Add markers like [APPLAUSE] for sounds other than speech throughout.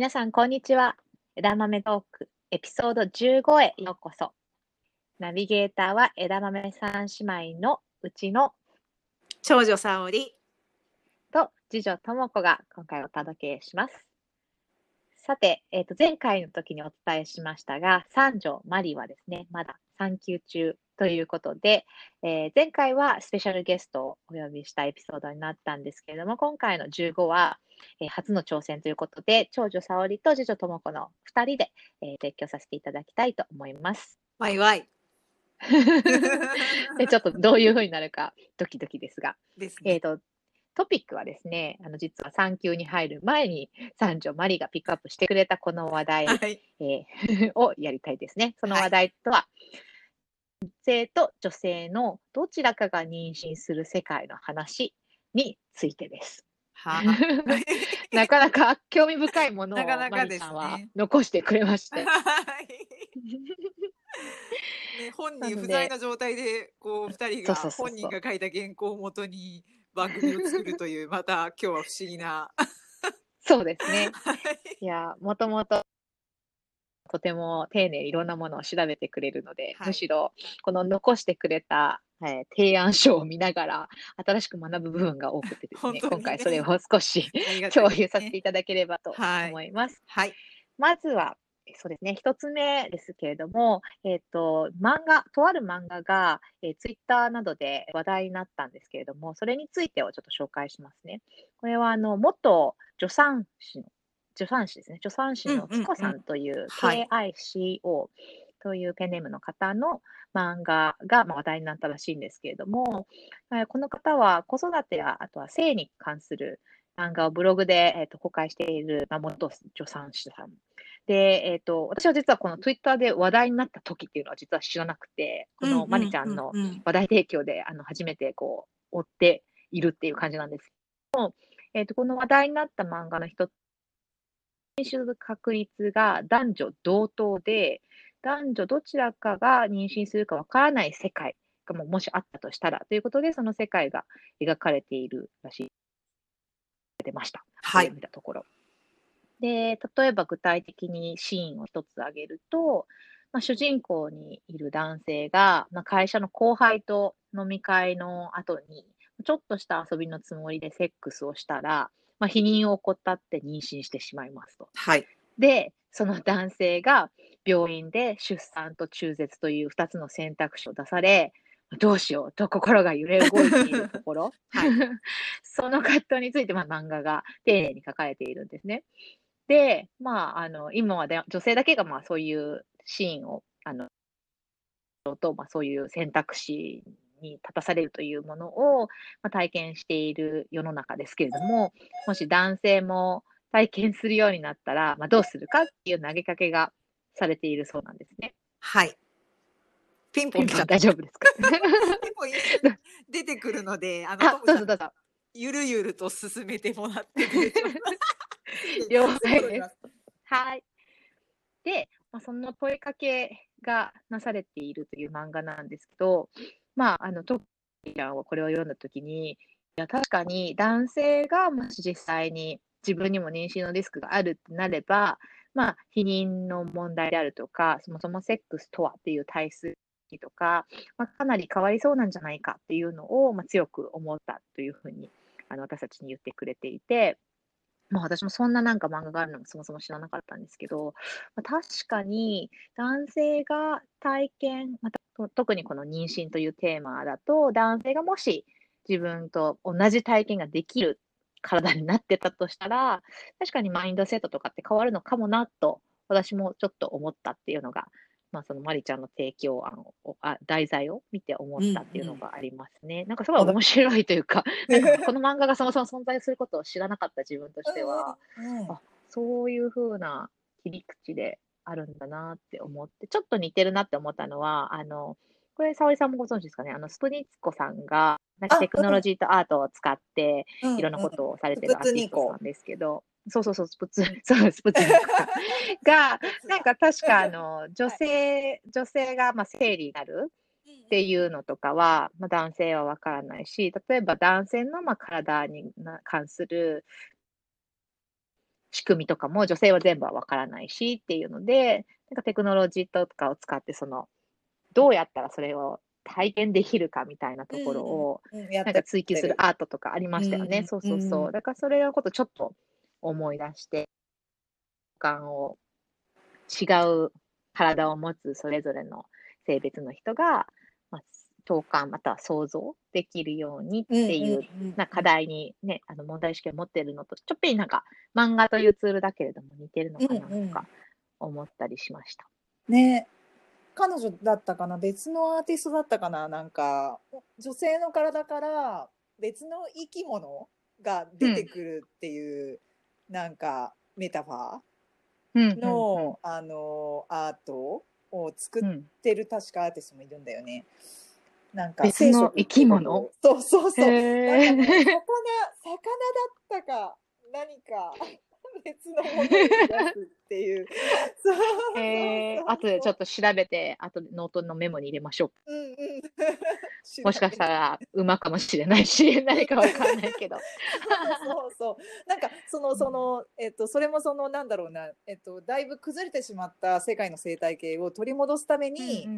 皆さん、こんにちは。枝豆トークエピソード15へようこそ。ナビゲーターは枝豆三姉妹のうちの長女沙織と次女とも子が今回お届けします。さて、えっ、と、前回の時にお伝えしましたが、三女マリはですね、まだ産休中ということで、えー前回はスペシャルゲストをお呼びしたエピソードになったんですけれども、今回の15は、えー初の挑戦ということで、長女沙織と次女とも子の2人で、えー提供させていただきたいと思います。ワイワイ [LAUGHS] でちょっとどういう風になるかドキドキですが、ですね。えー、とトピックはですね、あの実は産休に入る前に三女マリがピックアップしてくれたこの話題、はい。えー [LAUGHS] をやりたいですね。その話題とは、男性と女性のどちらかが妊娠する世界の話についてです。は [LAUGHS] なかなか興味深いものをなかなかマリですねさんは残してくれまして。[LAUGHS] ね、本人不在の状態でこう二人が本人が書いた原稿をもとに番組を作るというまた今日は不思議な。そうですね。[LAUGHS] はいいや、もともととても丁寧にいろんなものを調べてくれるので、はいむしろこの残してくれた、えー提案書を見ながら新しく学ぶ部分が多くてですね、ね今回それを少し共有させていただければとはい思います。はい。まずは、えそうですね、一つ目ですけれども、えっ、と、漫画、とある漫画が、えツイッター Twitter などで話題になったんですけれども、それについてをちょっと紹介しますね。これは、あの、元助産師の、助産師ですね、助産師のつこさんという、はい KICO というペンネームの方の漫画がまあ話題になったらしいんですけれども、えーこの方は子育てや、あとは性に関する漫画をブログで、えー、と公開している、まあ、元助産師さん。で、えっ、と、私は実はこのツイッターで話題になった時っていうのは実は知らなくて、このマリちゃんの話題提供で、あの、初めてこう、追っているっていう感じなんですけども、えっ、と、この話題になった漫画の一つ、妊娠する確率が男女同等で、男女どちらかが妊娠するかわからない世界がももしあったとしたらということで、その世界が描かれているらしい。出ました。はい見たところ。で、例えば具体的にシーンを一つ挙げると、まあ、主人公にいる男性が、まあ、会社の後輩と飲み会の後に、ちょっとした遊びのつもりでセックスをしたら、まあ、避妊を怠って妊娠してしまいますと。はい。で、その男性が病院で出産と中絶という2つの選択肢を出され、どうしようと心が揺れ動いているところ、[LAUGHS] はい [LAUGHS] その葛藤について、まあ、漫画が丁寧に書かれているんですね。で、まあ、あの今はで女性だけがまあそういうシーンをあのと、まあ、そういう選択肢に立たされるというものを、まあ、体験している世の中ですけれども、もし男性も体験するようになったら、まあ、どうするかっていう投げかけがされているそうなんですね。はい。ピンポン来ちゃった。大丈夫ですか？[LAUGHS] 出てくるので、あの、どうぞどうぞ。ゆるゆると進めてもらって了解です。はい。で、まあ、その問いかけがなされているという漫画なんですけど、まあ、あの、トキちゃんはこれを読んだときに、いや、確かに男性がもし実際に自分にも妊娠のリスクがあるってなれば、まあ、避妊の問題であるとか、そもそもセックスとはっていう体質とか、まあ、かなり変わりそうなんじゃないかっていうのを、まあ、強く思ったというふうにあの私たちに言ってくれていて、まあ、私もそんななんか漫画があるのもそもそも知らなかったんですけど、まあ、確かに男性が体験、また特にこの妊娠というテーマだと、男性がもし自分と同じ体験ができる体になってたとしたら、確かにマインドセットとかって変わるのかもなと、私もちょっと思ったっていうのが、まあ、そのマリちゃんの提供案を、あ題材を見て思ったっていうのがありますね。なんかすごい面白いというか、[LAUGHS] なんかこの漫画がそもそも存在することを知らなかった自分としては、うん。あそういう風な切り口であるんだなって思って、ちょっと似てるなって思ったのは、あの、これ、沙織さんもご存知ですかね、あの、スプニッツコさんが、なんかあテクノロジーとアートを使って、うんいろんなことをされてるアーティストなんですけど、そうそうそう、スプツ、[LAUGHS] そう、スプツが、なんか確かあの、女性、女性がまあ生理になるっていうのとかは、まあ、男性はわからないし、例えば男性のまあ体にな関する仕組みとかも女性は全部はわからないしっていうので、なんかテクノロジーとかを使って、その、どうやったらそれを体験できるかみたいなところを、なんてか追求するアートとかありましたよね。うんそうそうそうう。んだからそれのことちょっと思い出して、感を違う体を持つそれぞれの性別の人が、まあ、共感または想像できるようにっていう、な課題にね、あの問題意識を持ってるのと、ちょっぴりなんか漫画というツールだけれども似てるのかなうんうん。とか思ったりしました。ね。彼女だったかな？別のアーティストだったかな？なんか女性の体から別の生き物が出てくるっていう、なんかメタファうんーの、あのアートを作っうんうんてる確かアーティストもいるんだよね。なんか別の生き物？そうそうそう。魚、魚だったか、何か、[LAUGHS] 別のものっていう。[LAUGHS] そうえー、後でちょっと調べて、後でノートのメモに入れましょうんうん。う。[LAUGHS] もしかしたら馬かもしれないし、何かわかんないけど。そうそう。なんか、その、その、えっと、それもその、なんだろうな、えっと、だいぶ崩れてしまった世界の生態系を取り戻すために、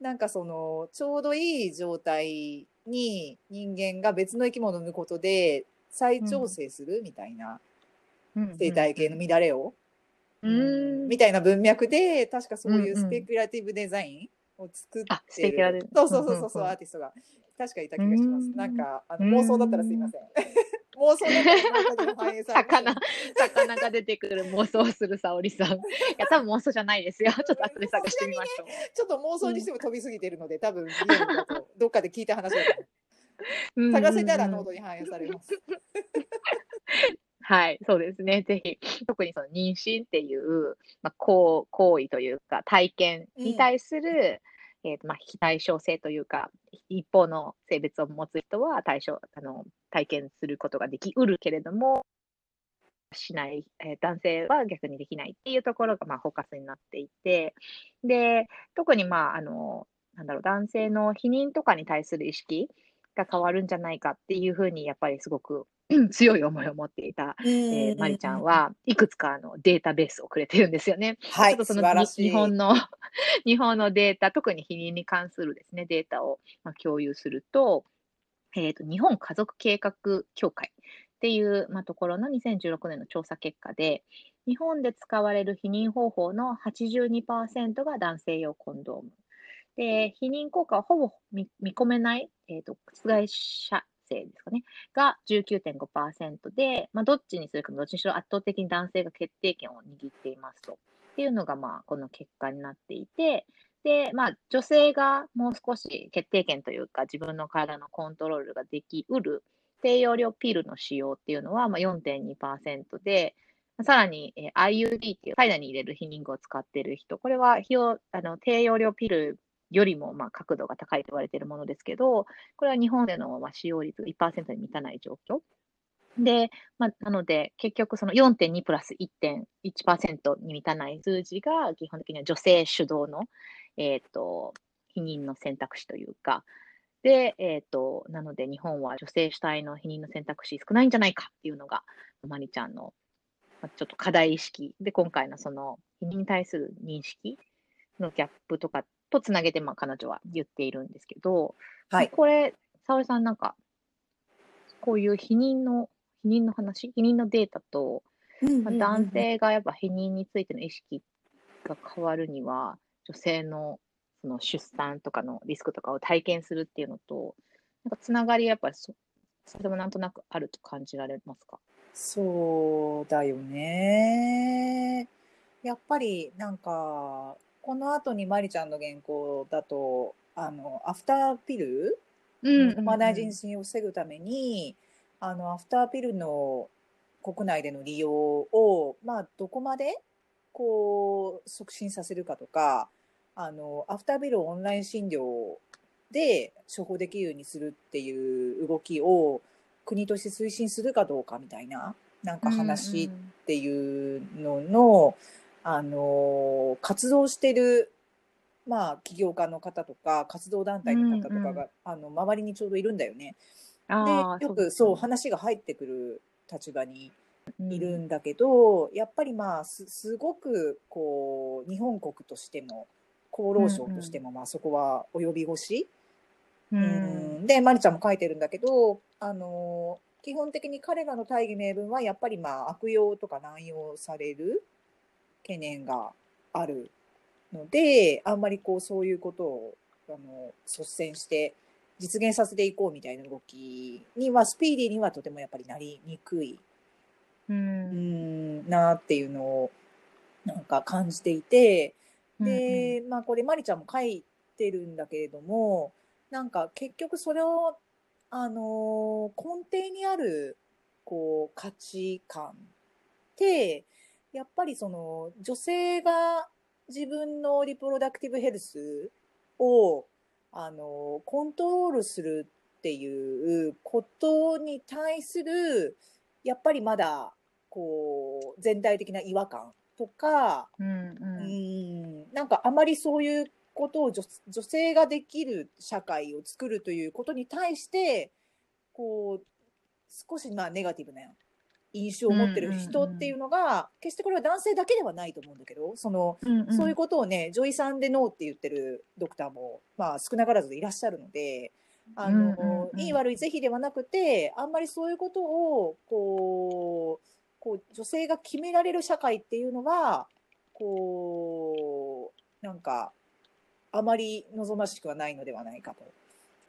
なんかその、ちょうどいい状態に人間が別の生き物を産むことで再調整するみたいな生態系の乱れを、うん。みたいな文脈で、確かそういううんうんスペキュラティブデザインを作ってる。あスペキュラティブそうそうそうそうそう、うんうんうんアーティストが。確かいた気がします。うんなんか、あのうん妄想だったらすいません。[LAUGHS] 妄想だったら反映さ魚、魚が出てくる妄想する沙織さん。いや、多分妄想じゃないですよ。[LAUGHS] ちょっと後で探してみましょう。ちょっと妄想にしても飛びすぎてるので、多分リアルだとどっかで聞いた話だ探せたらノートに反映されます。はい、そうですね。ぜひ、特にその妊娠っていう、まあ、行行為というか、体験に対する、えーまあ、非対称性というか、一方の性別を持つ人は対象あの体験することができうるけれども、しない、えー男性は逆にできないっていうところが、まあ、フォーカスになっていて、で、特に、まあ、あの、なんだろう、男性の否認とかに対する意識が変わるんじゃないかっていうふうに、やっぱりすごく強い思いを持っていた、えー、まりちゃんはいくつかのデータベースをくれてるんですよね。はい、素ちょっとその。日本の [LAUGHS] 日本のデータ、特に避妊に関するですね、データをまあ共有すると、えっ、と、日本家族計画協会っていう、まあ、ところの2016年の調査結果で、日本で使われる避妊方法の82%が男性用コンドーム。で、避妊効果はほぼ見込めない、えっ、と、出題者性ですかね、が19.5%で、まあ、どっちにするかどっちにしろ圧倒的に男性が決定権を握っていますと。っていうのが、まあ、この結果になっていて、で、まあ、女性がもう少し決定権というか、自分の体のコントロールができうる低用量ピルの使用っていうのは、まあ、4.2%で、さらに、えー IUD っていう体内に入れる避妊具を使っている人、これは費用あの低用量ピルよりもまあ角度が高いと言われているものですけど、これは日本でのまあ使用率が1%に満たない状況。で、まあ、なので、結局その4.2プラス1.1%に満たない数字が、基本的には女性主導の、えっ、と、避妊の選択肢というか、で、えっ、と、なので日本は女性主体の避妊の選択肢少ないんじゃないかっていうのが、まりちゃんの、まあちょっと課題意識で、今回のその避妊に対する認識のギャップとかとつなげて、まあ彼女は言っているんですけど、はい。これ、沙織さんなんか、こういう避妊の、避妊の話、避妊のデータと、まあ男性がやっぱ避妊についての意識が変わるには、女性のその出産とかのリスクとかを体験するっていうのと、なんかつながりやっぱりそ、それもなんとなくあると感じられますか？そうだよね。やっぱりなんか、この後にまりちゃんの原稿だと、あの、アフターピルうん。産まない妊娠を防ぐために、あの、アフターピルの国内での利用を、まあ、どこまで、こう、促進させるかとか、あの、アフターピルをオンライン診療で処方できるようにするっていう動きを国として推進するかどうかみたいな、なんか話っていうのの、あの、活動してる、まあ、起業家の方とか、活動団体の方とかが、うんうあの、周りにちょうどいるんだよね。で、よくそう話が入ってくる立場にいるんだけど、やっぱりまあすすごくこう日本国としても厚労省としてもまあそこは及び腰、ううん。ん、でマリちゃんも書いてるんだけどあの基本的に彼らの大義名分はやっぱりまあ悪用とか乱用される懸念があるのであんまりこうそういうことをあの率先して実現させていこうみたいな動きにはスピーディーにはとてもやっぱりなりにくい、ううんん、なっていうのをなんか感じていてで、まあこれマリちゃんも書いてるんだけれどもなんか結局それをあのー根底にあるこう価値観ってやっぱりその女性が自分のリプロダクティブヘルスをあのーコントロールするっていうことに対するやっぱりまだこう全体的な違和感とか、うんううんんなんかあまりそういうことを女女性ができる社会を作るということに対してこう少しまあネガティブな印象を持ってる人っていうのが、決してこれは男性だけではないと思うんだけどその、うんそういうことをね女医さんでノーって言ってるドクターも、まあ、少なからずいらっしゃるので。あのうんうんうんいい悪い是非ではなくてあんまりそういうことをこうこう女性が決められる社会っていうのはこうなんかあまり望ましくはないのではないかと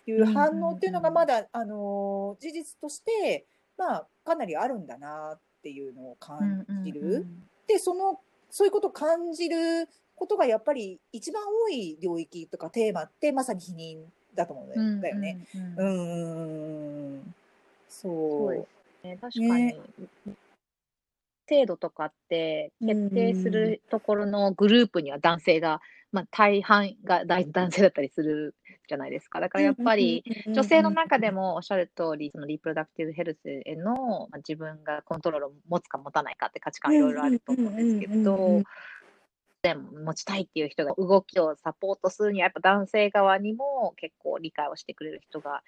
いう反応っていうのがまだ、あの事実として、まあ、かなりあるんだなっていうのを感じる。でそのそういうことを感じることがやっぱり一番多い領域とかテーマってまさに否認だと思うんだよね。うんうんうんうんうんうんそうそうですね。確かに、制度とかって決定するところのグループには男性が、まあ、大半が大男性だったりするじゃないですか。だからやっぱり、女性の中でもおっしゃる通り、そのリプロダクティブヘルスへの、まあ、自分がコントロールを持つか持たないかって価値観いろいろあると思うんですけど、でも持ちたいっていう人が動きをサポートするには、やっぱ男性側にも結構理解をしてくれる人が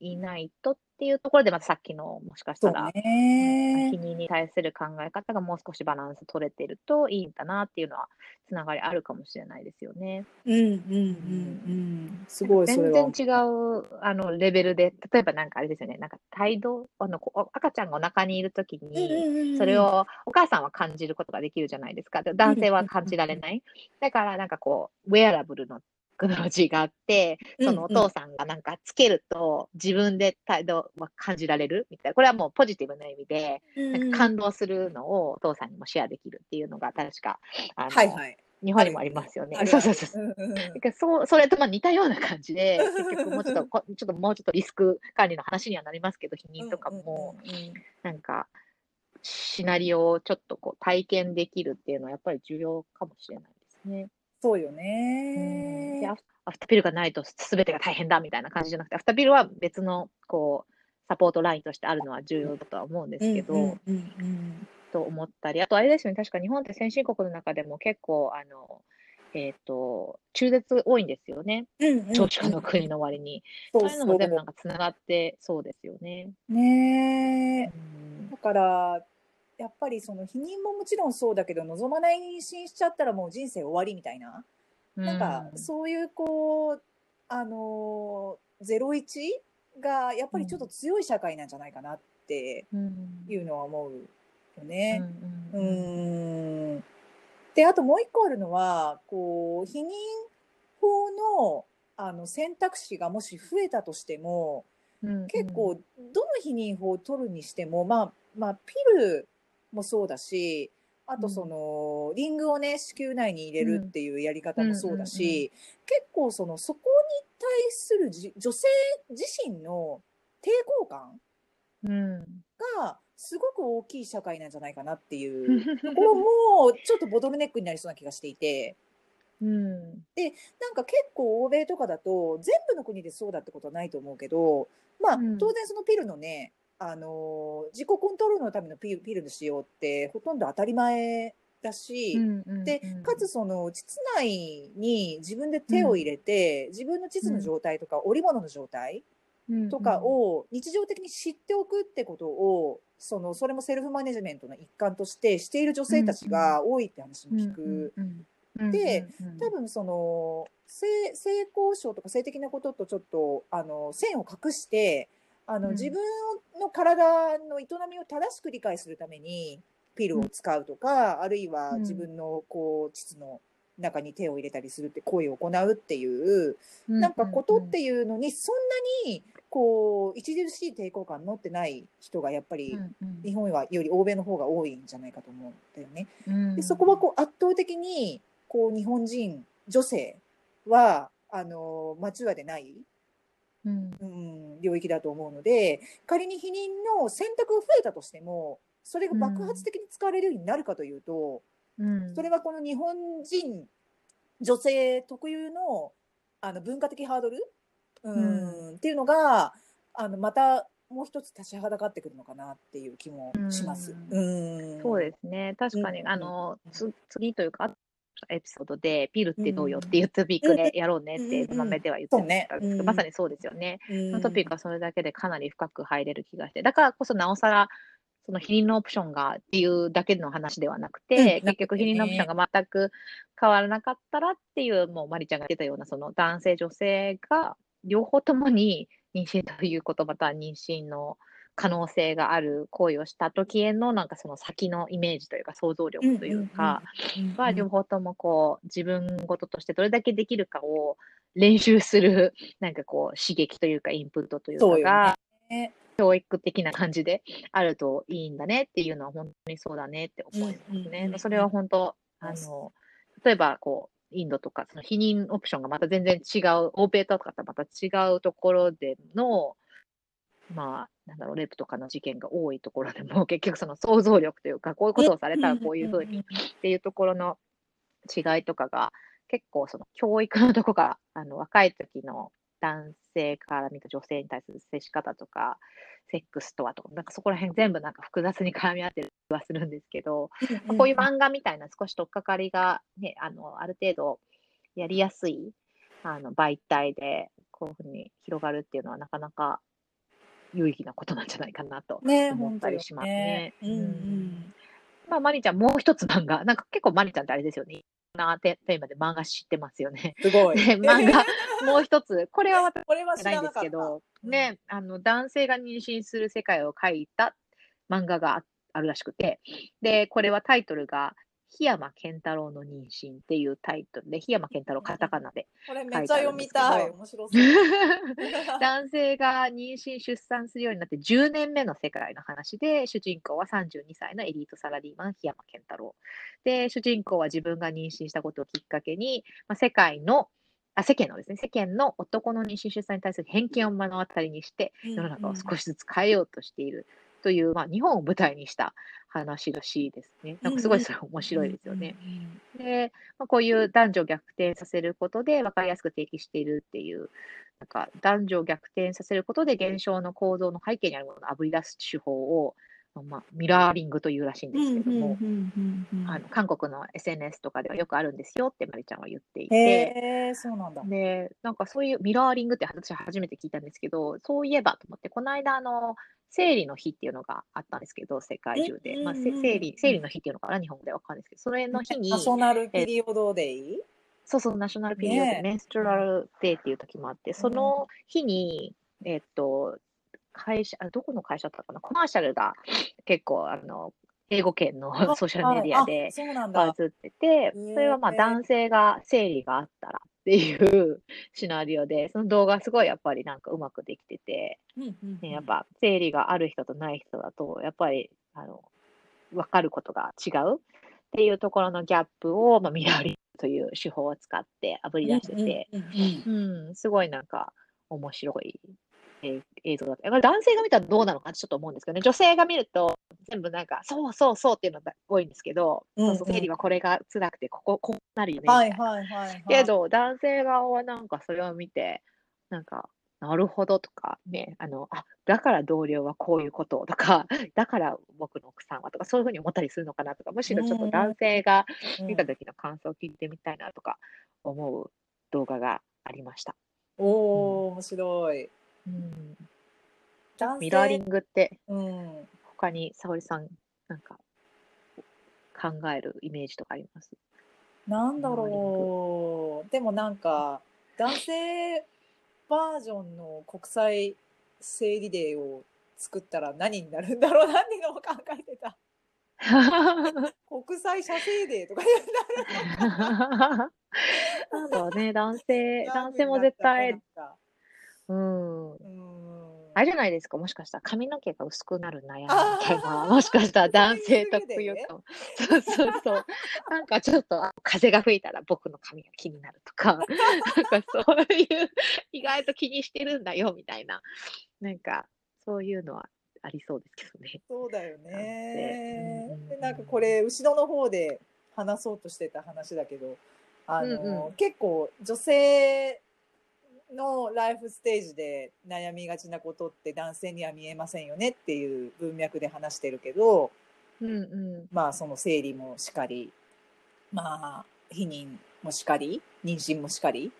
いないとっていうところで、またさっきのもしかしたら、ね否認に対する考え方がもう少しバランス取れてるといいんだなっていうのは、つながりあるかもしれないですよね。うんうんうんうんすごいそれは全然違うあのレベルで、例えばなんかあれですよね、なんか態度、あのこ赤ちゃんがお腹にいるときに、それをお母さんは感じることができるじゃないですか。で男性は感じられない。だからなんかこう、ウェアラブルのテクノロジーがあって、そのお父さんがなんかつけると自分で態度は感じられるみたいな。これはもうポジティブな意味で、なんか感動するのをお父さんにもシェアできるっていうのが確か、あのはいはい。日本にもありますよね。そうそうそう。う。んうそうそれとまあ似たような感じで、結局もうちょっとこ、ちょっともうちょっとリスク管理の話にはなりますけど、否認とかも、なんか、シナリオをちょっとこう体験できるっていうのはやっぱり重要かもしれないですね。そうようん。アフターピルがないと全てが大変だみたいな感じじゃなくて、アフターピルは別のこうサポートラインとしてあるのは重要だとは思うんですけど、と思ったり、あとあれですよね、確か日本って先進国の中でも結構、あの、えっ、と、中絶多いんですよね。長期化の国の割に。そそう。いうのも全部なんそかつながってそうですよね。うねうん。だからやっぱりその否認ももちろんそうだけど望まない妊娠しちゃったらもう人生終わりみたいな。なんかそういうこうあのゼロ一がやっぱりちょっと強い社会なんじゃないかなってうん。いうのは思うよね。ううんうんん。であともう一個あるのはこう避妊法のあの選択肢がもし増えたとしてもうん結構どの避妊法を取るにしても、まあまあ、ピルもそうだしあとその、リングをね子宮内に入れるっていうやり方もそうだし、結構そのそこに対するじ女性自身の抵抗感うん。がすごく大きい社会なんじゃないかなっていう [LAUGHS] ところもちょっとボトルネックになりそうな気がしていて。うん。なんか結構欧米とかだと全部の国でそうだってことはないと思うけど、まあうん。当然そのピルのね、あのー自己コントロールのためのピルピルの使用ってほとんど当たり前だし、でかつその膣内に自分で手を入れて、自分の膣の状態とか織物の状態とかを日常的に知っておくってことをそのそれもセルフマネジメントの一環としてしている女性たちが多いって話も聞く。で多分その性性交渉とか性的なこととちょっとあの線を隠してあの、自分の体の営みを正しく理解するためにピルを使うとか、あるいは自分のこう膣の中に手を入れたりするって行為を行うっていう、なんかことっていうのにそんなにこう著しい抵抗感持ってない人がやっぱり日本はより欧米の方が多いんじゃないかと思うんだよね。でそこはこう圧倒的にこう日本人女性はあのマチュアでない、うん、うん、領域だと思うので仮に避妊の選択が増えたとしてもそれが爆発的に使われるようになるかというと、うん、それはこの日本人女性特有のあの文化的ハードル、うん、っていうのがあのまたもう一つ立ちはだかってくるのかなっていう気もします。うん、そうですね確かに、あの次というかエピソードで、ピルってどうよっていうトピックでやろうねって豆では言ってた。ん。ですけど、まさにそうですよね。そのトピックはそれだけでかなり深く入れる気がして、だからこそなおさら、その避妊のオプションがっていうだけの話ではなくて、結局避妊のオプションが全く変わらなかったらっていう、もうマリちゃんが言ってたような、その男性、女性が両方ともに妊娠ということ、また妊娠の可能性がある行為をした時へのなんかその先のイメージというか想像力というかは両方ともこう自分事としてどれだけできるかを練習するなんかこう刺激というかインプットというかが教育的な感じであるといいんだねっていうのは本当にそうだねって思いますね。それは本当あの例えばこうインドとかその避妊オプションがまた全然違う欧米とかとまた違うところでのまあ、なんだろう、レイプとかの事件が多いところでも、[LAUGHS] 結局その想像力というか、こういうことをされたらこういうふうにっていうところの違いとかが、結構その教育のとこが、あの、若い時の男性から見た女性に対する接し方とか、セックスとはとか、なんかそこら辺全部なんか複雑に絡み合ってる気はするんですけど、まあ、こういう漫画みたいな少し取っかかりがね、あの、ある程度やりやすい、あの、媒体で、こういうふうに広がるっていうのはなかなか有意義なことなんじゃないかなと思ったりしますね。ね。うん、うん、まあ、マリちゃん、もう一つ漫画、なんか結構マリちゃんってあれですよね。なテーマで漫画知ってますよね。すごい。[LAUGHS] 漫画、もう一つ、これは私じゃないんですけど、ね、あの、男性が妊娠する世界を書いた漫画があるらしくて、で、これはタイトルが、檜山健太郎の妊娠っていうタイトルで、檜山健太郎カタカナでこれめっちゃ読みたい。面白そう。[LAUGHS] [LAUGHS] 男性が妊娠、出産するようになって10年目の世界の話で、主人公は32歳のエリートサラリーマン、檜山健太郎。で、主人公は自分が妊娠したことをきっかけに、まあ、世界のあ世間のですね、世間の男の妊娠出産に対する偏見を目の当たりにして、世の中を少しずつ変えようとしているという、まあ、日本を舞台にした話らしいですね。なんかすごいそれ面白いですよね。で、まあ、こういう男女逆転させることで分かりやすく提起しているっていう、なんか男女逆転させることで現象の構造の背景にあるものをあぶり出す手法を、まあ、ミラーリングというらしいんですけども、あの韓国の SNS とかではよくあるんですよってまりちゃんは言っていて、へそうなんだ。でなんかそういうミラーリングって私は初めて聞いたんですけど、そういえばと思って、この間あの生理の日っていうのがあったんですけど、世界中で。まあ、生理、生理の日っていうのかな、日本でわかるんですけど、それの日に。ナショナルピリオドデイ？そうそう、ナショナルピリオド、メンストラルデーっていう時もあって、その日に、えっと、会社、どこの会社だったかな、コマーシャルが結構、あの、英語圏の [LAUGHS] ソーシャルメディアでバズってて、それはまあ男性が生理があったらっていうシナリオで、その動画すごいやっぱりなんかうまくできてて、ね、やっぱ生理がある人とない人だと、やっぱり、あの、分かることが違うっていうところのギャップを、まあ、ミラーリングという手法を使ってあぶり出してて、うん、すごいなんか面白いえ映像だった。男性が見たらどうなのかちょっと思うんですけどね。女性が見ると、全部なんか、そうそうそうっていうのが多いんですけど、うんうん、そうそう、生理はこれが辛くて、ここ、こうなるよね。はいはいはい、はい、けど、男性側はなんかそれを見て、なんか、なるほどとかね、あの、あ、だから同僚はこういうこととか、[LAUGHS] だから僕の奥さんはとか、そういうふうに思ったりするのかなとか、むしろちょっと男性が見た時の感想を聞いてみたいなとか思う動画がありました。おー、面白い。うん、ミラーリングってうん。他に沙織さんなんか考えるイメージとかあります？なんだろう。でもなんか、男性バージョンの国際生理デーを作ったら何になるんだろうなっていうのを考えてた。国際射精デーとかになるなんだろうね、男性、男性も絶対なん、かうん。うん。あれじゃないですか、もしかしたら髪の毛が薄くなる悩みみたいな、[LAUGHS] もしかしたら男性特有かも。そうそうそう。なんかちょっと、あ風が吹いたら僕の髪が気になるとか、なんかそういう、意外と気にしてるんだよ、みたいな。なんか、そういうのはありそうですけどね。そうだよね。で、なんかこれ、後ろの方で話そうとしてた話だけど、あの、うんうん結構女性のライフステージで悩みがちなことって男性には見えませんよねっていう文脈で話してるけど、うんうん。まあその生理もしかり、まあ避妊もしかり、妊娠もしかり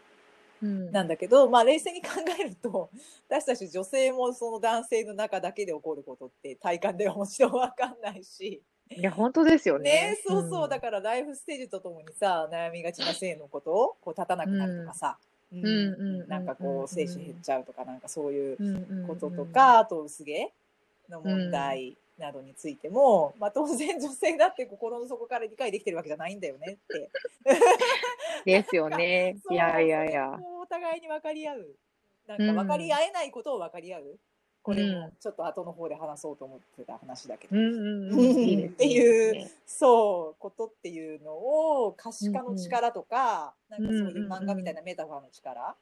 うん、なんだけど、まあ冷静に考えると、[LAUGHS] 私たち女性もその男性の中だけで起こることって体感ではもちろんわかんないし、いや、本当ですよね。ねそうそう、だかからライフステージとともにさ、悩みがちな性のことをこう立たなくなるとかさ、うんうんうんうんなんかこう精子減っちゃうとか、なんかそういうらことと、か、あと薄毛の問題などについても、まあ当然女性だって心の底から理解できてるわけじゃないんだよねって。ですよね。いやいやいやお互いに分かり合う。なんか分かり合えないことを分かり合う。これもちょっと後の方で話そうと思ってた話だけど。うんっていうそう、ことっていうのを可視化の力とか、うん。なんかそういう漫画みたいなメタファーの力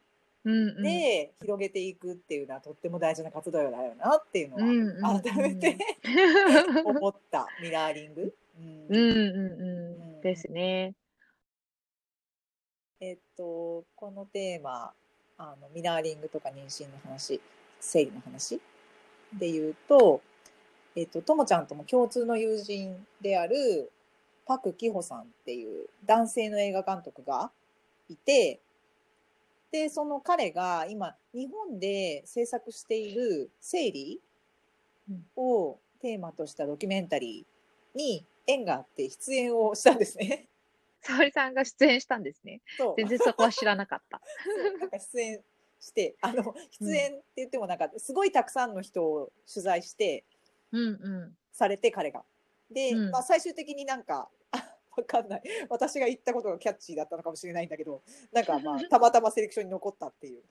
で広げていくっていうのはとっても大事な活動だよなっていうのは改めて [LAUGHS] 思ったミラーリング。うん。うんうんうん。ですね。えっと、このテーマ、あの、ミラーリングとか妊娠の話、生理の話で言うと、えっと、ともちゃんとも共通の友人である、パク・キホさんっていう男性の映画監督がいて、で、その彼が今、日本で制作している生理をテーマとしたドキュメンタリーに縁があって出演をしたんですね。沙織さんが出演したんですね。全然そこは知らなかった。[LAUGHS] なんか出演して、あの、出演って言ってもなんか、すごいたくさんの人を取材して、うんうん。されて、彼が。で、うんまあ最終的になんか、あわかんない。私が言ったことがキャッチーだったのかもしれないんだけど、なんかまあ、[LAUGHS] たまたまセレクションに残ったっていう。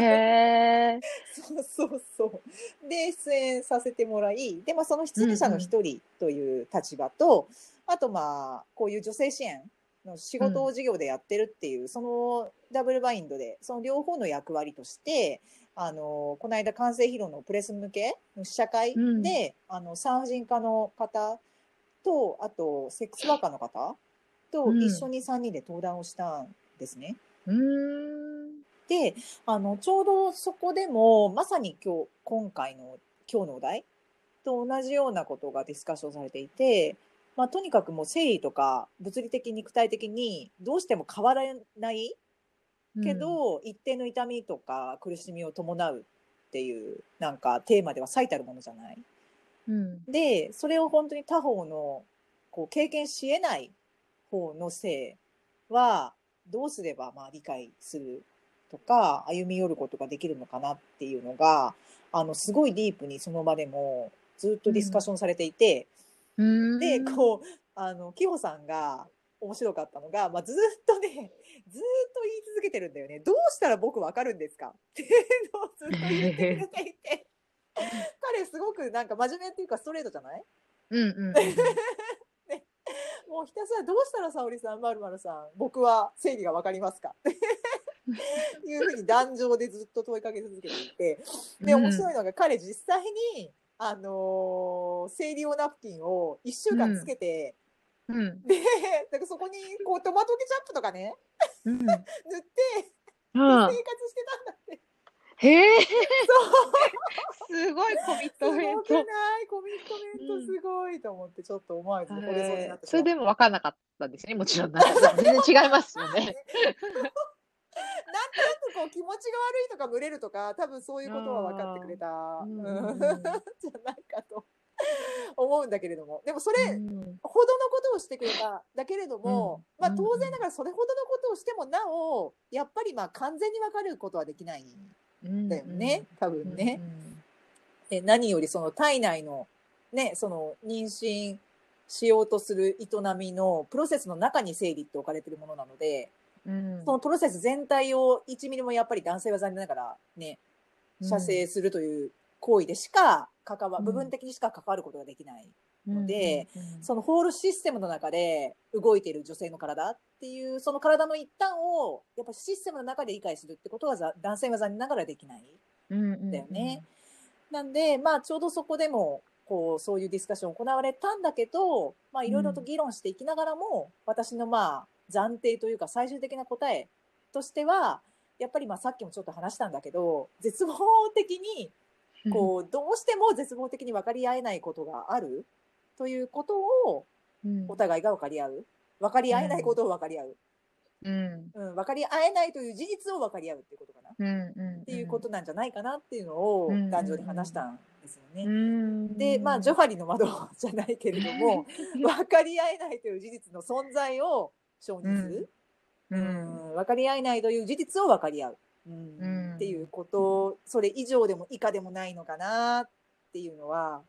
へえ。[LAUGHS] そうそうそう。で、出演させてもらい、で、まあその出演者の一人という立場と、あとまあ、こういう女性支援の仕事を事業でやってるっていう、そのダブルバインドで、その両方の役割として、あの、この間完成披露のプレス向けの試写会で、うんあの、産婦人科の方と、あと、セックスワーカーの方とうん一緒に3人で登壇をしたんですね。うーん。で、あの、ちょうどそこでも、まさに今日、今回の、今日のお題と同じようなことがディスカッションされていて、まあ、とにかくもう生理とか物理的肉体的にどうしても変わらないけど、一定の痛みとか苦しみを伴うっていうなんかテーマでは最たるものじゃない？うん、で、それを本当に他方のこう経験し得ない方の性はどうすればまあ理解するとか歩み寄ることができるのかなっていうのが、あの、すごいディープにその場でもずっとディスカッションされていて、うん。で、こう、あの、キホさんが面白かったのが、まあ、ずっとね、[LAUGHS] ずっと言い続けてるんだよね。どうしたら僕わかるんですか？[LAUGHS] っていうのをずっと言ってくれていて。[LAUGHS] 彼すごくなんか真面目っていうかストレートじゃない？うんうんうん。もうひたすらどうしたら沙織さん、まるまるさん、僕は生理がわかりますか？っていうふうに壇上でずっと問いかけ続けていて、で、面白いのが彼実際に、あのー生理用ナプキンを1週間つけて、うん。で、だからそこにこうトマトケチャップとかね、うん。塗ってうん生活してたんだって。へえ。そう。すごいコミッすトメント。ごくない？コミットメントすごいと思って、ちょっと思わず惚れそうになってそれでも分からなかったんですね、もちろん。なんか全然違いますよね。[LAUGHS] こう気持ちが悪いとか群れるとか多分そういうことは分かってくれた、うん。うん。[LAUGHS] じゃないかと。思うんだけれども。でもそれうん。ほどのことをしてくれただけれども、うん。まあ当然ながらそれほどのことをしてもなおやっぱりまあ完全に分かることはできないんだよね、多分ね。え何よりその体内のねその妊娠しようとする営みのプロセスの中に生理って置かれてるものなので、うんそのプロセス全体を1ミリもやっぱり男性は残念ながらね射精するという行為でしか関わ、うん部分的にしか関わることができない。ので、うんそのホールシステムの中で動いている女性の体っていう、その体の一端を、やっぱシステムの中で理解するってことはざ男性は残念ながらできない。うんだよね。なんで、まあちょうどそこでも、こう、そういうディスカッション行われたんだけど、まあいろいろと議論していきながらも、私のまあ暫定というか最終的な答えとしては、やっぱりまあさっきもちょっと話したんだけど、絶望的にこう、どうしても絶望的に分かり合えないことがあるということをうんお互いが分かり合う。分かり合えないことを分かり合う。うんうん、分かり合えないという事実を分かり合うっていうことかな。っうんうんていうことなんじゃないかなっていうのをうん男女で話したんですよね。うんで、まあ、ジョハリの窓じゃないけれども、[LAUGHS] 分かり合えないという事実の存在を承認する。ううん。ん、分かり合えないという事実を分かり合う。うん。うん。っていうこと、それ以上でも以下でもないのかなっていうのは、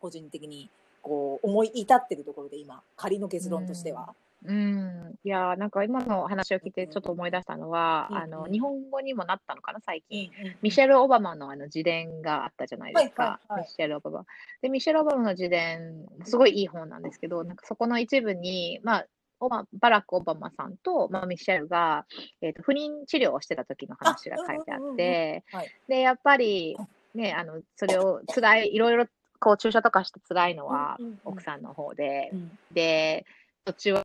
個人的にこう思い至ってるところで今、仮の結論としては。うん、いやーなんか今の話を聞いてちょっと思い出したのは、うん。あのうん日本語にもなったのかな最近、うん。ミシェル・オバマのあの自伝があったじゃないですか、はいはいはい。ミシェル・オバマ。で、ミシェル・オバマの自伝、すごいいい本なんですけど、なんかそこの一部に、まあ、オババラク・オバマさんと、まあ、ミシェルが、えーと不妊治療をしてた時の話が書いてあってはい、で、やっぱり、ね、あの、それを辛い、いろいろこう注射とかして辛いのはうんうんうん。奥さんの方で、うん。で、そっちは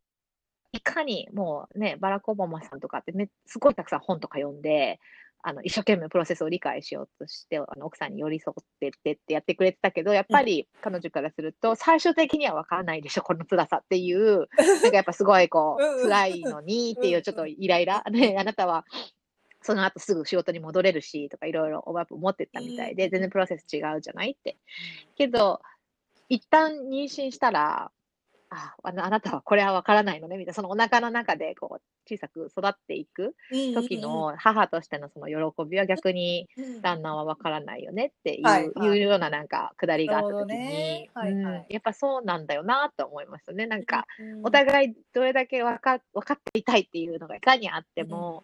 いかにもうね、バラク・オバマさんとかってめすごいたくさん本とか読んで、あの一生懸命プロセスを理解しようとして、あの奥さんに寄り添ってってってやってくれてたけど、やっぱり彼女からすると、最終的には分からないでしょ、この辛さっていう、なんかやっぱすごいこう、うんうん。辛いのにっていう、ちょっとイライラ、ね、あなたはその後すぐ仕事に戻れるしとかいろいろ思ってたみたいで、うん。全然プロセス違うじゃないって。けど、一旦妊娠したら、ああのあなたはこれは分からないのねみたいな、そのお腹の中でこう小さく育っていく時の母としてのその喜びは逆に旦那は分からないよねっていう,、はいはい。いうようななんかくだりがあった時なるほどね。に、はいはい。うんやっぱそうなんだよなと思いましたね。なんか、うんお互いどれだけ分か分かっていたいっていうのがいかにあっても、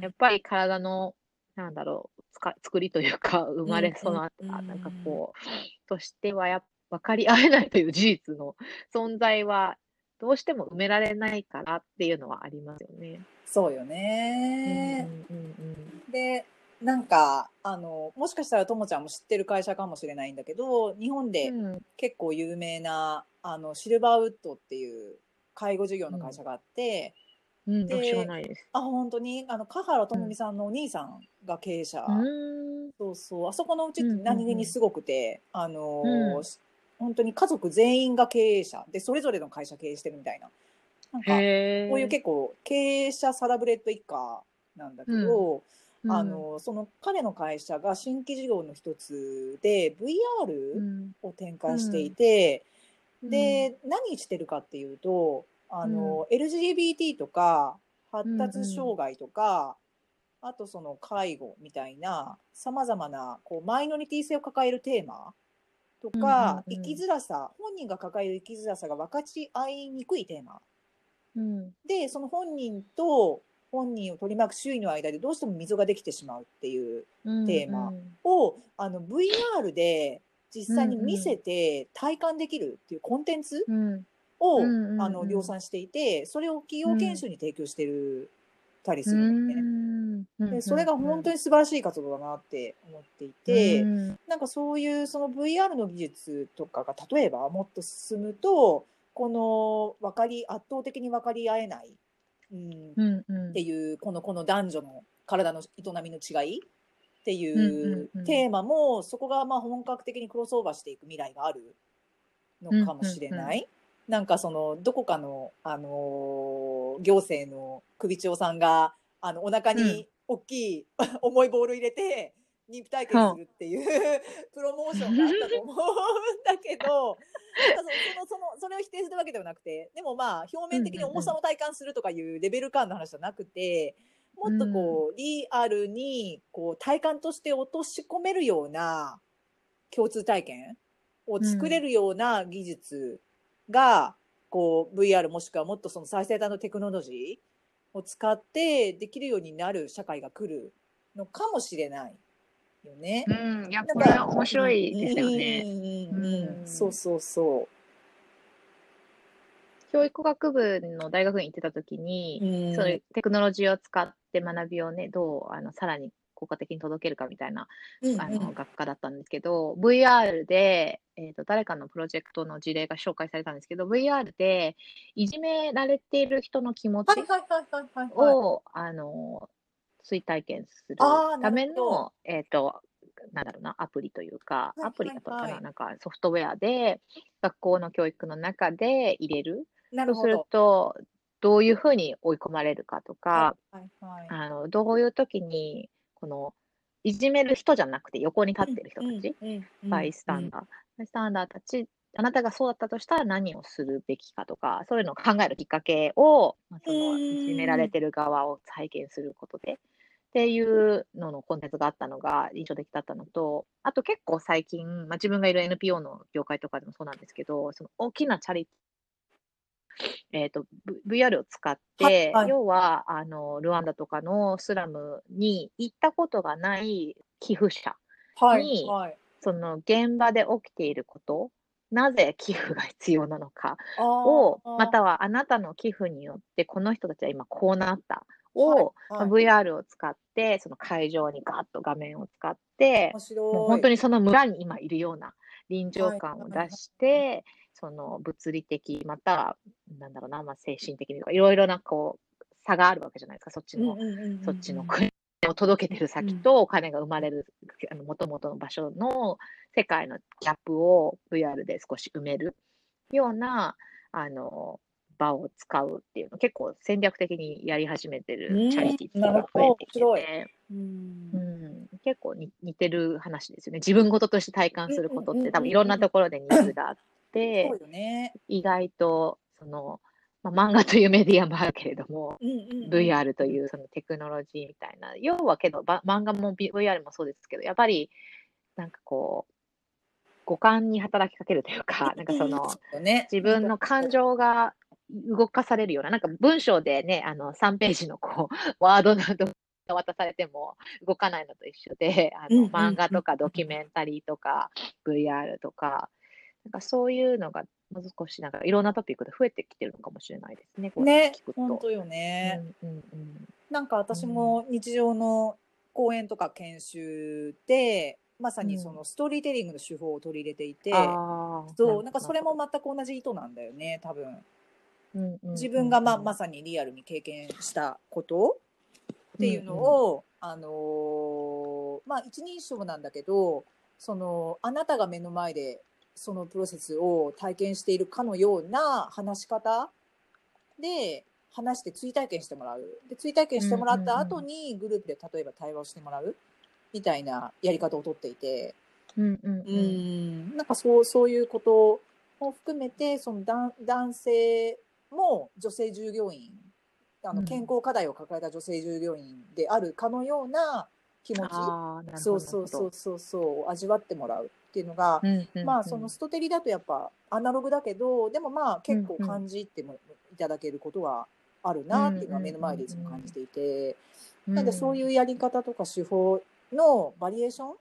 やっぱり体の、なんだろう、つか作りというか、生まれ育った、なんかこう、としてはやっぱ分かり合えないという事実の存在は、どうしても埋められないからっていうのはありますよね。そうようんね。うんうんで、なんか、あの、もしかしたらともちゃんも知ってる会社かもしれないんだけど、日本でうん結構有名な、あの、シルバーウッドっていう介護事業の会社があって、うん、であ知らないです。あ、本当に、あの、香原朋美さんのお兄さんが経営者。うーん。そうそう、あそこのうちってうんうんうん何気にすごくて、あの本当に家族全員が経営者で、それぞれの会社経営してるみたいな。なんか。こういう結構経営者サラブレッド一家なんだけど、うん。あ、の、その彼の会社が新規事業の一つでう VR ん。を展開していて、うん。で、何してるかっていうと、あの、LGBT とか発達障害とか、あとその介護みたいな様々なこうマイノリティ性を抱えるテーマとか、うんうんうん。生きづらさ、本人が抱える生きづらさが分かち合いにくいテーマ。うん。で、その本人と本人を取り巻く周囲の間でどうしても溝ができてしまうっていううんテーマを、あの VR で実際に見せて体感できるっていうコンテンツうん。を、うんうんうん。あの量産していて、それを企業研修に提供してるたりするん。だよね。でそれが本当にに素晴らしい活動だなって思っていて、うん。なんかそういうその VR の技術とかが例えばもっと進むとこの分かり圧倒的に分かり合えない、うん、っていうこのこの男女の体の営みの違いっていうテーマもそこがまあ本格的にクロスオーバーしていく未来があるのかもしれない。なんかそのどこかの、あのー行政の首長さんがあのお腹に大きい、[LAUGHS] 重いボール入れて妊婦体験するっていう、プロモーションがあったと思うんだけどなんかそのそのそれを否定するわけではなくてでもまあ表面的に重さを体感するとかいうレベル感の話じゃなくて。もっとこう、リアルにこう体感として落とし込めるような共通体験を作れるような技術が、こう VR もしくはもっとその最先端のテクノロジーを使ってできるようになる社会が来るのかもしれないよね。うん、いや、なんかこれは面白いですよね。うんうんうんうんそうそうそ教育学部の大学院行ってた時う。に、うんそういうテクノロジーを使って学びをね、どうあのさらに効果的に届けるかみたいなうんあの学科だったんですけど、VR で、えーと、誰かのプロジェクトの事例が紹介されたんですけど、VR でいじめられている人の気持ち。を、あの追体験するための、えっ、と、なんだろうな、アプリというか、いアプリだったかな、はいはいなんかソフトウェアで、学校の教育の中で入れる。そうする。と、どういうふうに追い込まれるかとか、はいはいはい。あのどういう時に、この、いじめる人じゃなくて横に立ってる人たち、 bystander、bystander たち、あなたがそうだったとしたら何をするべきかとか、そういうのを考えるきっかけを、まあそのうん。いじめられてる側を再現することで、っていうののコンテンツがあったのが印象的だったのと、あと結構最近、まあ、自分がいる NPO の業界とかでもそうなんですけど、その大きなチャリえー、と V- VR を使って、はいはい要はあのルワンダとかのスラムに行ったことがない寄付者はいにはい。その現場で起きていること、なぜ寄付が必要なのかを、またはあなたの寄付によってこの人たちは今こうなったを、はいまあはい VR を使って、その会場にガッと画面を使って。もう本当にその村に今いるような臨場感を出して、その物理的、または、なんだろうな、まあ、精神的にとか、いろいろなこう差があるわけじゃないですか、そっちの、そっちの国を届けてる先とお金が生まれる、あの元々の場所の世界のギャップを VR で少し埋めるようなあの場を使うっていうの結構戦略的にやり始めてうんるチャリティーが増えてきて面白い。て、うん。うん、結構に似てる話ですよね。自分事として体感することって多分いろんなところでニーズがあってね。意外とその、まあ、漫画というメディアもあるけれども、うんうんうん。VR というそのテクノロジーみたいな、要はけど、ば漫画も VR もそうですけど、やっぱりなんかこう、五感に働きかけるというか、なんかその、よね。自分の感情が動かされるような、なんか文章でね、あの3ページのこう、[LAUGHS] ワードなどが渡されても動かないのと一緒で、あのうんうんうん漫画とかドキュメンタリーとか VR とか、なんかそういうのがもう少しなんかいろんなトピックで増えてきてるのかもしれないですね。ね。本当よね。うんうんうんなんか私も日常の講演とか研修でまさにそのストーリーテリングの手法を取り入れていて、あーそうなんかそれも全く同じ意図なんだよね多分うんうんうん自分がまあまさにリアルに経験したことっていうのを、あのーまあ一人称なんだけどそのあなたが目の前でそのプロセスを体験しているかのような話し方で話して追体験してもらう。で追体験してもらった後にグループで例えば対話をしてもらう。みたいなやり方をとっていて、うんうんううん。ん、なんかそうそういうことも含めてその男男性も女性従業員あうん。の健康課題を抱えた女性従業員であるかのような気持ち、あーなるほどそうそうそうそうそう味わってもらうっていうのが、うんうんうん。まあそのストテリだとやっぱアナログだけどでもまあ結構うんうん感じてもいただけることはあるなっていうのは目の前でいつも感じていて、なんでそういうやり方とか手法のバリエーション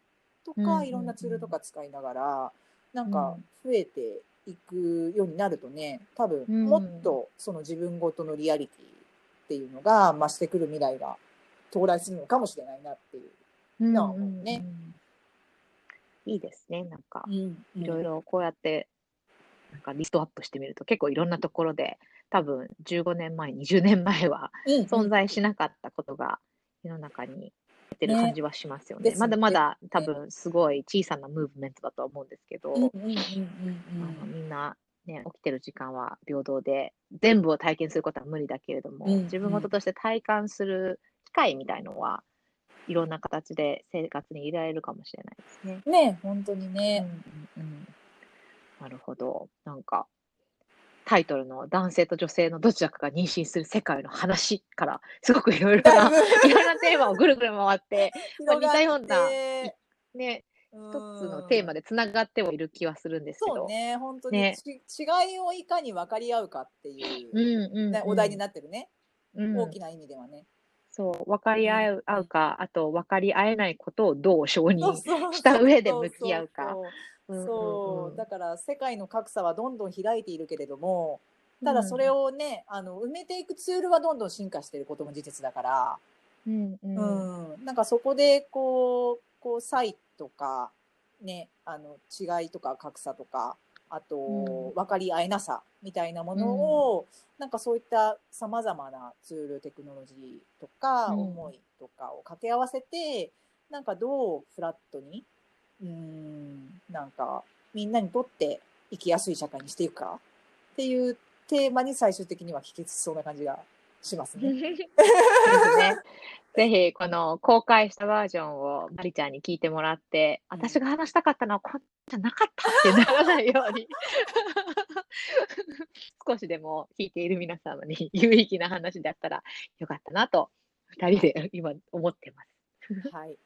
とうんうんうん。かいろんなツールとか使いながらなんか増えていくようになるとね多分うん。もっとその自分ごとのリアリティっていうのが増してくる未来が到来するのかもしれないなっていう。うんなあ思うね。いいですね。なんか、うんいろいろこうやって、なんかリストアップしてみると、結構いろんなところで、多分15年前、20年前はうん。存在しなかったことが世の中に出てるね感じはしますよね。ですまだまだ多分すごい小さなムーブメントだとは思うんですけど、みんな、ね、起きてる時間は平等で、全部を体験することは無理だけれども、うん自分事として体感する会みたいのはいろんな形で生活に入れられるかもしれないですね。ね、本当にうんね。うんうん、なるほど。なんか、タイトルの男性と女性のどちらかが妊娠する世界の話から、すごくいろいろな、だいろんなテーマをぐるぐる回って、まあ似たような広ね、一てつのテーマでつながってはいる気はするんですけど。そうね、本当に、ね。ち違いをいかに分かり合うかっていう、うんうんうん。ねお題になってるね、うん。大きな意味ではね。そう、分かり合う,、合うか、あと分かり合えないことをどう承認した上で向き合うか。そううんう。んそううん。だから世界の格差はどんどん開いているけれどもただそれを、をね、あの埋めていくツールはどんどん進化していることも事実だから、うんううん。んなんかそこでこうこう差異とか、ね、あの違いとか格差とかあとうん。分かり合えなさみたいなものを、なんかそういったさまざまなツールテクノロジーとかうん。思いとかを掛け合わせて、なんかどうフラットにうんなんかみんなにとって生きやすい社会にしていくか？っていうテーマに最終的には帰結しそうな感じがしますね。[LAUGHS] [LAUGHS] ですね。ぜひ、この公開したバージョンをマリちゃんに聞いてもらって、うん私が話したかったのはこんじゃなかったってならないように、[LAUGHS] 少しでも聞いている皆様に有意義な話だったらよかったなと、二人で今思ってます。はい、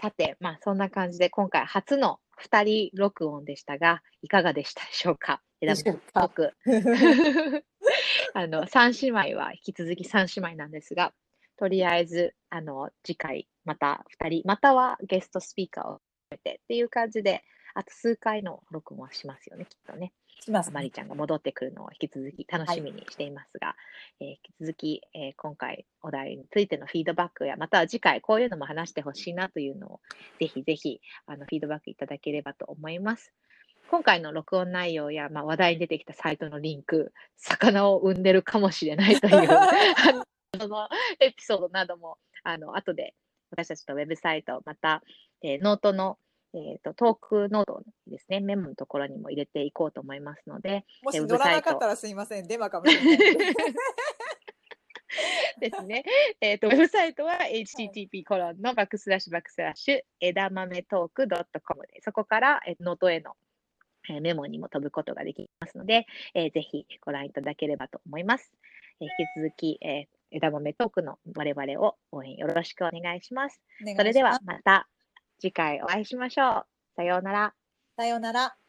さて、まあそんな感じで今回初の二人録音でしたが、いかがでしたでしょうか？枝でしょうトか？ーク。[LAUGHS] あの、三姉妹は引き続き三姉妹なんですが、とりあえず、あの、次回、また二人、またはゲストスピーカーを含めてっていう感じで、あと数回の録音はしますよね、きっとね。しますねマリ。ちゃんが戻ってくるのを引き続き楽しみにしていますが、えー引き続き、えー今回お題についてのフィードバックや、または次回こういうのも話してほしいなというのを、ぜひぜひあのフィードバックいただければと思います。今回の録音内容や、まあ、話題に出てきたサイトのリンク、魚を生んでるかもしれないという [LAUGHS] そのエピソードなども、あの後で私たちのウェブサイト、また、えーノートの、えー、とトークノートですね、メモのところにも入れていこうと思いますので、もしウェブサイト乗らなかったらすいません。デマかもしれない。[LAUGHS] ですね。えっ、と、ウェブサイトは http コロンのバックスラッシュバックスラッシュ枝豆トーク .com で、そこから、えーノートへの、えーメモにも飛ぶことができますので、えーぜひご覧いただければと思います。えー引き続き、えー枝豆トークの我々を応援よろしくお願いします。ますそれではまた次回お会いしましょう。さようなら。さようなら。